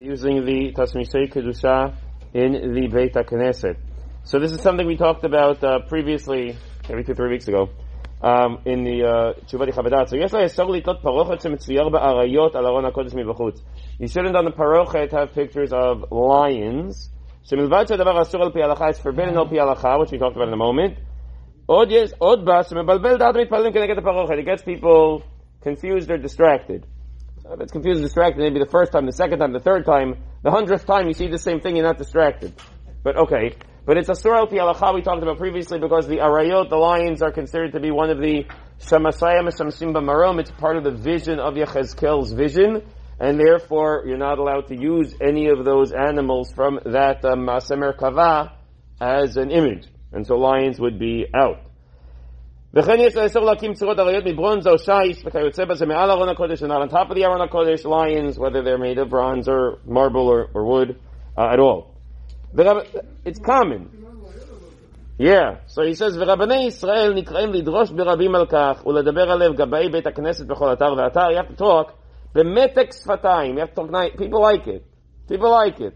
using the Tashmishei Kedusha in the Beit HaKnesset. So this is something we talked about uh, previously, maybe two, three weeks ago, um, in the Chuvah Chabadat. So yes, I saw litot parochet shemetziyor ba'arayot al aron HaKodesh mivachutz. You shouldn't on the parochet have pictures of lions. Shemilvad shedavar asur al pi halacha, it's forbidden al pi halacha, which we talked about in a moment. Od yes, od ba, shemebalbel da'at mitpalim can get the parochet. It gets people confused or distracted. If it's confused and distracted, maybe the first time, the second time, the third time, the hundredth time you see the same thing, you're not distracted. But okay. But it's a surah al we talked about previously because the arayot, the lions, are considered to be one of the shamasayim simba marom. It's part of the vision of Yechezkel's vision, and therefore you're not allowed to use any of those animals from that masemer um, kava as an image. And so lions would be out. וכן יש לאסור להקים צורות אריות מברונז או שיש וכיוצא בזה מעל ארון הקודש and not on top of the ארון הקודש lions whether they're made of bronze or marble or, or wood uh, at all. It's common. Yeah, so he says, ורבני ישראל נקראים לדרוש ברבים על כך ולדבר עליו גבאי בית הכנסת בכל אתר ואתר. You have to talk במתק שפתיים. You have to talk, people like it. People like it.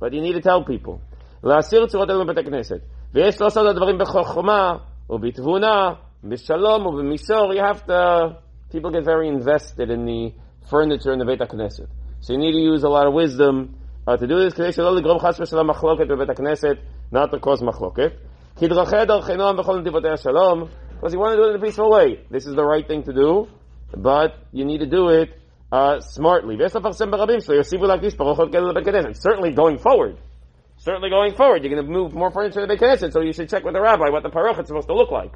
But you need to tell people. להסיר צורות אלו בבית הכנסת. ויש לעשות הדברים בחוכמה ובתבונה Bishalom or Misor, you have to, people get very invested in the furniture in the Beit HaKnesset. So you need to use a lot of wisdom uh, to do this, not to cause machloket. Because you want to do it in a peaceful way. This is the right thing to do, but you need to do it uh, smartly. Certainly going forward. Certainly going forward, you're going to move more furniture to the Beit Knesset, so you should check with the rabbi what the parochet is supposed to look like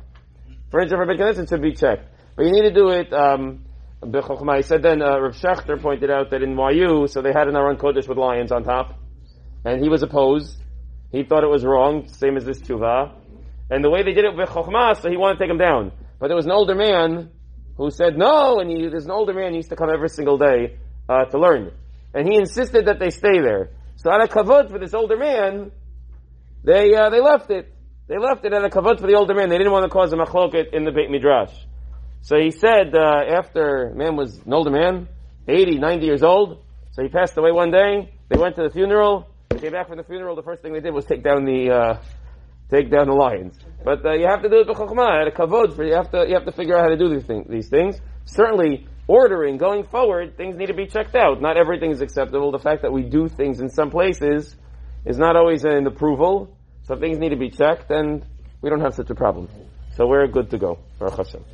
furniture for Beit Knesset should be checked. But you need to do it, um, I said then, uh, Rav Schachter pointed out that in YU, so they had an Aron Kodesh with lions on top, and he was opposed. He thought it was wrong, same as this tshuva. And the way they did it with so he wanted to take him down. But there was an older man who said no, and he, there's an older man who used to come every single day uh, to learn. And he insisted that they stay there. So out of kavod for this older man, they uh, they left it. They left it at a kavod for the older man. They didn't want to cause a machloket in the Beit Midrash. So he said, uh, after man was an older man, 80, 90 years old, so he passed away one day. They went to the funeral. They came back from the funeral. The first thing they did was take down the, uh, take down the lions. But uh, you have to do it b'chokhmah, at a kavod. For you have to you have to figure out how to do these, these things. Certainly, ordering going forward, things need to be checked out. Not everything is acceptable. The fact that we do things in some places is not always an approval. So things need to be checked, and we don't have such a problem. So we're good to go. Baruch Hashem.